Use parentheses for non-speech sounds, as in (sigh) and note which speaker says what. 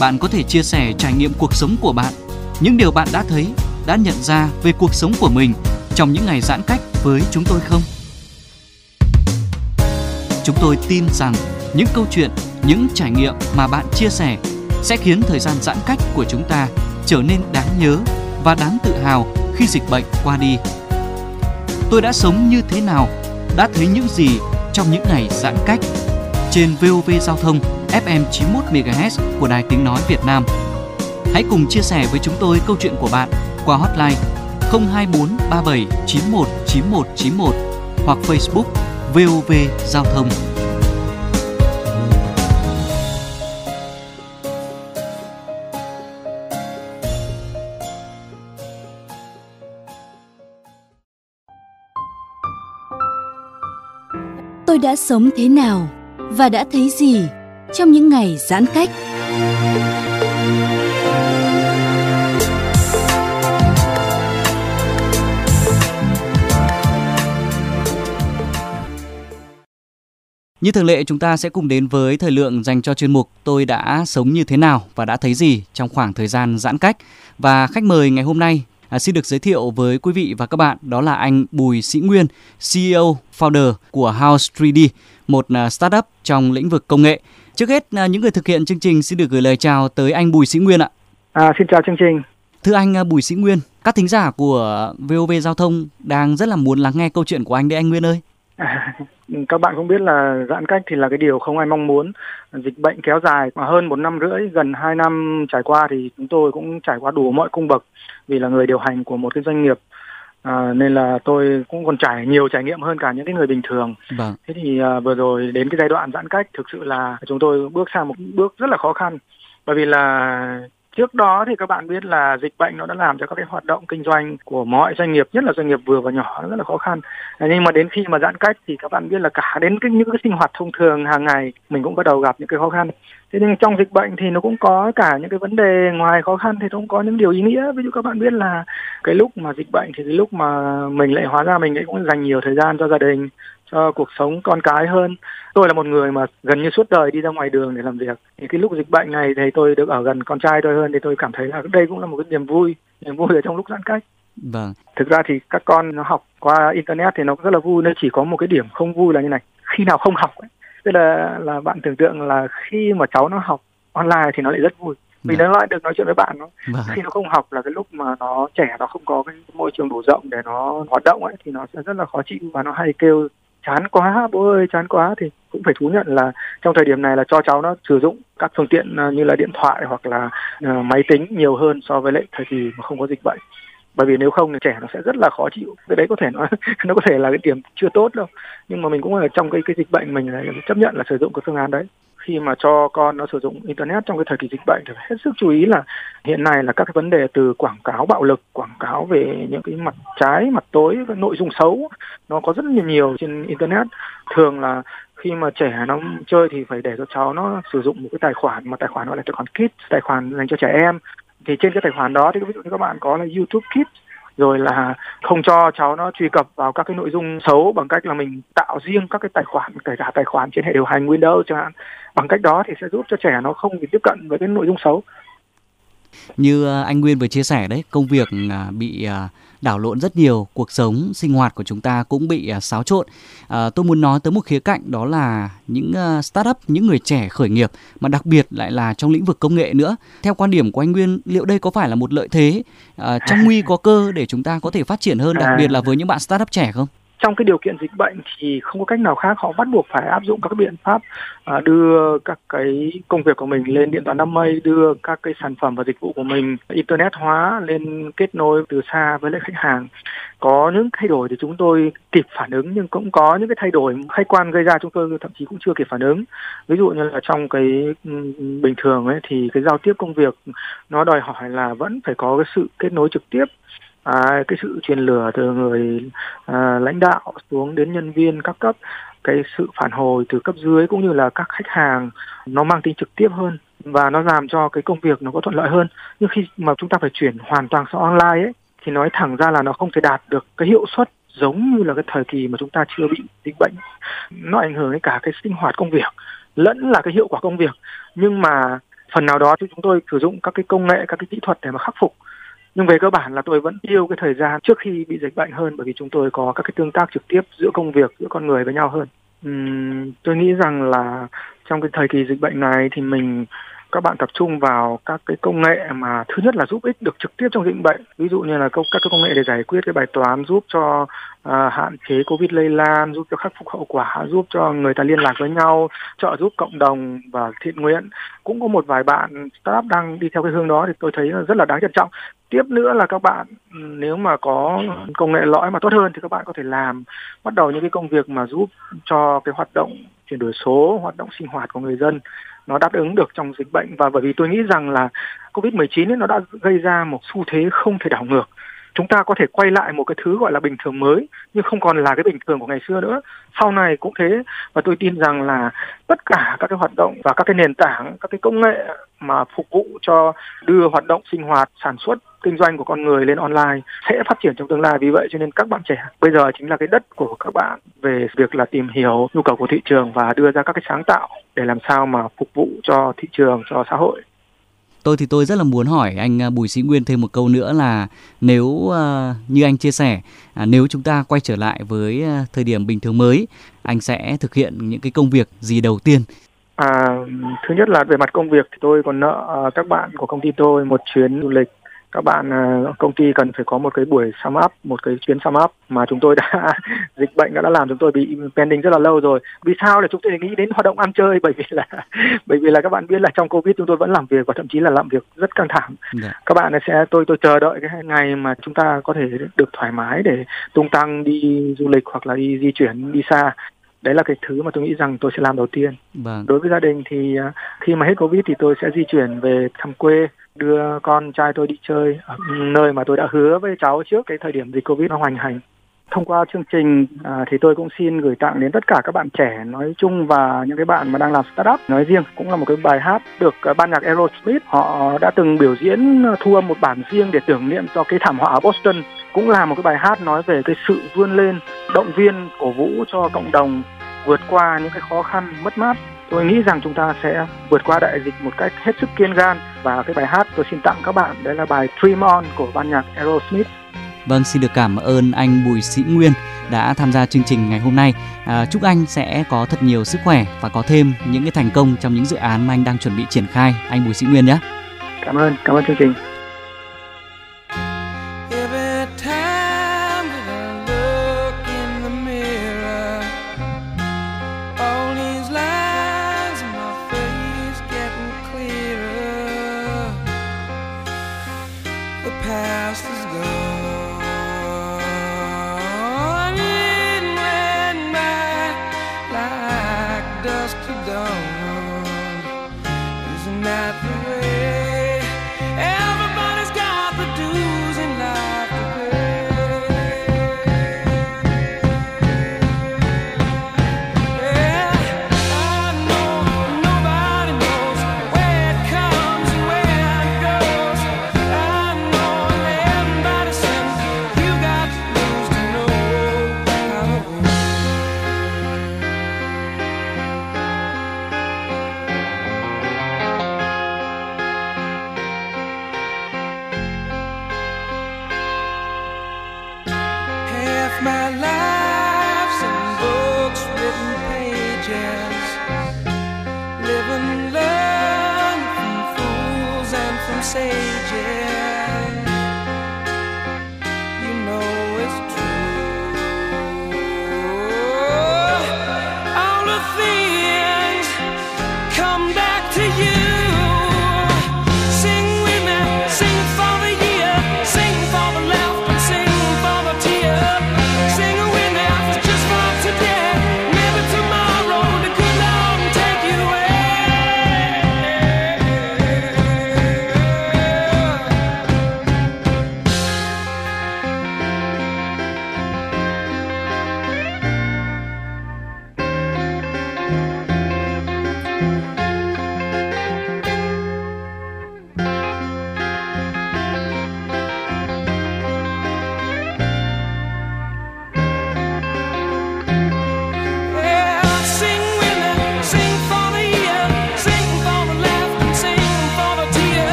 Speaker 1: Bạn có thể chia sẻ trải nghiệm cuộc sống của bạn, những điều bạn đã thấy, đã nhận ra về cuộc sống của mình trong những ngày giãn cách với chúng tôi không? Chúng tôi tin rằng những câu chuyện, những trải nghiệm mà bạn chia sẻ sẽ khiến thời gian giãn cách của chúng ta trở nên đáng nhớ và đáng tự hào khi dịch bệnh qua đi. Tôi đã sống như thế nào, đã thấy những gì trong những ngày giãn cách trên VOV Giao thông FM 91 MHz của Đài Tiếng nói Việt Nam. Hãy cùng chia sẻ với chúng tôi câu chuyện của bạn qua hotline 024 37 91 91 91 hoặc Facebook VOV Giao thông.
Speaker 2: tôi đã sống thế nào và đã thấy gì trong những ngày giãn cách.
Speaker 1: Như thường lệ chúng ta sẽ cùng đến với thời lượng dành cho chuyên mục Tôi đã sống như thế nào và đã thấy gì trong khoảng thời gian giãn cách. Và khách mời ngày hôm nay À, xin được giới thiệu với quý vị và các bạn đó là anh Bùi Sĩ Nguyên, CEO, founder của House 3D, một à, startup trong lĩnh vực công nghệ. Trước hết, à, những người thực hiện chương trình xin được gửi lời chào tới anh Bùi Sĩ Nguyên ạ.
Speaker 3: À, xin chào chương trình.
Speaker 1: Thưa anh à, Bùi Sĩ Nguyên, các thính giả của VOV Giao thông đang rất là muốn lắng nghe câu chuyện của anh đấy anh Nguyên ơi.
Speaker 3: À, (laughs) các bạn cũng biết là giãn cách thì là cái điều không ai mong muốn. Dịch bệnh kéo dài mà hơn một năm rưỡi, gần hai năm trải qua thì chúng tôi cũng trải qua đủ mọi cung bậc vì là người điều hành của một cái doanh nghiệp. À, nên là tôi cũng còn trải nhiều trải nghiệm hơn cả những cái người bình thường. Vâng. Thế thì à, vừa rồi đến cái giai đoạn giãn cách thực sự là chúng tôi bước sang một bước rất là khó khăn bởi vì là Trước đó thì các bạn biết là dịch bệnh nó đã làm cho các cái hoạt động kinh doanh của mọi doanh nghiệp, nhất là doanh nghiệp vừa và nhỏ nó rất là khó khăn. Nhưng mà đến khi mà giãn cách thì các bạn biết là cả đến cái, những cái sinh hoạt thông thường hàng ngày mình cũng bắt đầu gặp những cái khó khăn. Thế nhưng trong dịch bệnh thì nó cũng có cả những cái vấn đề ngoài khó khăn thì nó cũng có những điều ý nghĩa. Ví dụ các bạn biết là cái lúc mà dịch bệnh thì cái lúc mà mình lại hóa ra mình cũng dành nhiều thời gian cho gia đình, cho cuộc sống con cái hơn. Tôi là một người mà gần như suốt đời đi ra ngoài đường để làm việc. Thì cái lúc dịch bệnh này thì tôi được ở gần con trai tôi hơn thì tôi cảm thấy là đây cũng là một cái niềm vui niềm vui ở trong lúc giãn cách.
Speaker 1: Vâng.
Speaker 3: Thực ra thì các con nó học qua internet thì nó rất là vui nó chỉ có một cái điểm không vui là như này. Khi nào không học ấy tức là là bạn tưởng tượng là khi mà cháu nó học online thì nó lại rất vui. Vì vâng. nó lại được nói chuyện với bạn nó vâng. khi nó không học là cái lúc mà nó trẻ nó không có cái môi trường đủ rộng để nó hoạt động ấy thì nó sẽ rất là khó chịu và nó hay kêu chán quá, bố ơi, chán quá. Thì cũng phải thú nhận là trong thời điểm này là cho cháu nó sử dụng các phương tiện à, như là điện thoại hoặc là à, máy tính nhiều hơn so với lại thời kỳ mà không có dịch bệnh. Bởi vì nếu không thì trẻ nó sẽ rất là khó chịu. Cái đấy có thể nó (laughs) nó có thể là cái điểm chưa tốt đâu. Nhưng mà mình cũng ở trong cái cái dịch bệnh mình chấp nhận là sử dụng cái phương án đấy khi mà cho con nó sử dụng internet trong cái thời kỳ dịch bệnh thì phải hết sức chú ý là hiện nay là các cái vấn đề từ quảng cáo bạo lực, quảng cáo về những cái mặt trái, mặt tối cái nội dung xấu, nó có rất nhiều nhiều trên internet. Thường là khi mà trẻ nó chơi thì phải để cho cháu nó sử dụng một cái tài khoản, mà tài khoản gọi là tài khoản kids, tài khoản dành cho trẻ em. Thì trên cái tài khoản đó thì ví dụ như các bạn có là YouTube Kids rồi là không cho cháu nó truy cập vào các cái nội dung xấu bằng cách là mình tạo riêng các cái tài khoản, kể cả tài khoản trên hệ điều hành Windows chẳng hạn. Bằng cách đó thì sẽ giúp cho trẻ nó không bị tiếp cận với cái nội dung xấu.
Speaker 1: Như anh Nguyên vừa chia sẻ đấy, công việc à, bị à, đảo lộn rất nhiều cuộc sống sinh hoạt của chúng ta cũng bị xáo trộn. À, tôi muốn nói tới một khía cạnh đó là những startup những người trẻ khởi nghiệp mà đặc biệt lại là trong lĩnh vực công nghệ nữa. Theo quan điểm của anh Nguyên liệu đây có phải là một lợi thế à, trong (laughs) nguy có cơ để chúng ta có thể phát triển hơn đặc biệt là với những bạn startup trẻ không
Speaker 3: trong cái điều kiện dịch bệnh thì không có cách nào khác, họ bắt buộc phải áp dụng các biện pháp à, đưa các cái công việc của mình lên điện toán đám mây, đưa các cái sản phẩm và dịch vụ của mình, internet hóa lên kết nối từ xa với lại khách hàng. Có những thay đổi thì chúng tôi kịp phản ứng, nhưng cũng có những cái thay đổi khách quan gây ra chúng tôi thậm chí cũng chưa kịp phản ứng. Ví dụ như là trong cái bình thường ấy thì cái giao tiếp công việc nó đòi hỏi là vẫn phải có cái sự kết nối trực tiếp à, cái sự truyền lửa từ người à, lãnh đạo xuống đến nhân viên các cấp cái sự phản hồi từ cấp dưới cũng như là các khách hàng nó mang tính trực tiếp hơn và nó làm cho cái công việc nó có thuận lợi hơn. Nhưng khi mà chúng ta phải chuyển hoàn toàn sang online ấy thì nói thẳng ra là nó không thể đạt được cái hiệu suất giống như là cái thời kỳ mà chúng ta chưa bị dịch bệnh. Nó ảnh hưởng đến cả cái sinh hoạt công việc lẫn là cái hiệu quả công việc. Nhưng mà phần nào đó thì chúng tôi sử dụng các cái công nghệ các cái kỹ thuật để mà khắc phục nhưng về cơ bản là tôi vẫn yêu cái thời gian trước khi bị dịch bệnh hơn bởi vì chúng tôi có các cái tương tác trực tiếp giữa công việc giữa con người với nhau hơn. Uhm, tôi nghĩ rằng là trong cái thời kỳ dịch bệnh này thì mình các bạn tập trung vào các cái công nghệ mà thứ nhất là giúp ích được trực tiếp trong dịch bệnh. Ví dụ như là các cái công nghệ để giải quyết cái bài toán giúp cho uh, hạn chế covid lây lan giúp cho khắc phục hậu quả giúp cho người ta liên lạc với nhau trợ giúp cộng đồng và thiện nguyện. Cũng có một vài bạn startup đang đi theo cái hướng đó thì tôi thấy là rất là đáng trân trọng. Tiếp nữa là các bạn nếu mà có công nghệ lõi mà tốt hơn thì các bạn có thể làm bắt đầu những cái công việc mà giúp cho cái hoạt động chuyển đổi số hoạt động sinh hoạt của người dân nó đáp ứng được trong dịch bệnh và bởi vì tôi nghĩ rằng là Covid-19 nó đã gây ra một xu thế không thể đảo ngược. Chúng ta có thể quay lại một cái thứ gọi là bình thường mới nhưng không còn là cái bình thường của ngày xưa nữa. Sau này cũng thế và tôi tin rằng là tất cả các cái hoạt động và các cái nền tảng, các cái công nghệ mà phục vụ cho đưa hoạt động sinh hoạt, sản xuất kinh doanh của con người lên online sẽ phát triển trong tương lai vì vậy cho nên các bạn trẻ bây giờ chính là cái đất của các bạn về việc là tìm hiểu nhu cầu của thị trường và đưa ra các cái sáng tạo để làm sao mà phục vụ cho thị trường cho xã hội
Speaker 1: tôi thì tôi rất là muốn hỏi anh à, Bùi Sĩ Nguyên thêm một câu nữa là nếu uh, như anh chia sẻ à, nếu chúng ta quay trở lại với thời điểm bình thường mới anh sẽ thực hiện những cái công việc gì đầu tiên?
Speaker 3: À, thứ nhất là về mặt công việc thì tôi còn nợ các bạn của công ty tôi một chuyến du lịch các bạn ờ, công ty cần phải có một cái buổi sum up một cái chuyến sum up mà chúng tôi đã (laughs) dịch bệnh đã, đã làm chúng tôi bị pending rất là lâu rồi vì sao là chúng tôi nghĩ đến hoạt động ăn chơi bởi vì là (laughs) bởi vì là các bạn biết là trong covid chúng tôi vẫn làm việc và thậm chí là làm việc rất căng thẳng yeah. Dạ. các bạn sẽ tôi tôi chờ đợi cái ngày mà chúng ta có thể được thoải mái để tung tăng đi du lịch hoặc là đi di chuyển đi xa đấy là cái thứ mà tôi nghĩ rằng tôi sẽ làm đầu tiên vâng. đối với gia đình thì ờ, khi mà hết covid thì tôi sẽ di chuyển về thăm quê đưa con trai tôi đi chơi ở nơi mà tôi đã hứa với cháu trước cái thời điểm dịch covid nó hoành hành. Thông qua chương trình à, thì tôi cũng xin gửi tặng đến tất cả các bạn trẻ nói chung và những cái bạn mà đang làm startup nói riêng. Cũng là một cái bài hát được uh, ban nhạc Aerosmith họ đã từng biểu diễn à, thu âm một bản riêng để tưởng niệm cho cái thảm họa ở Boston. Cũng là một cái bài hát nói về cái sự vươn lên động viên cổ vũ cho cộng đồng vượt qua những cái khó khăn mất mát tôi nghĩ rằng chúng ta sẽ vượt qua đại dịch một cách hết sức kiên gan và cái bài hát tôi xin tặng các bạn đấy là bài Dream On của ban nhạc Aerosmith.
Speaker 1: Vâng, xin được cảm ơn anh Bùi Sĩ Nguyên đã tham gia chương trình ngày hôm nay. À, chúc anh sẽ có thật nhiều sức khỏe và có thêm những cái thành công trong những dự án mà anh đang chuẩn bị triển khai. Anh Bùi Sĩ Nguyên nhé.
Speaker 3: Cảm ơn, cảm ơn chương trình.
Speaker 1: after dawn. Isn't that the this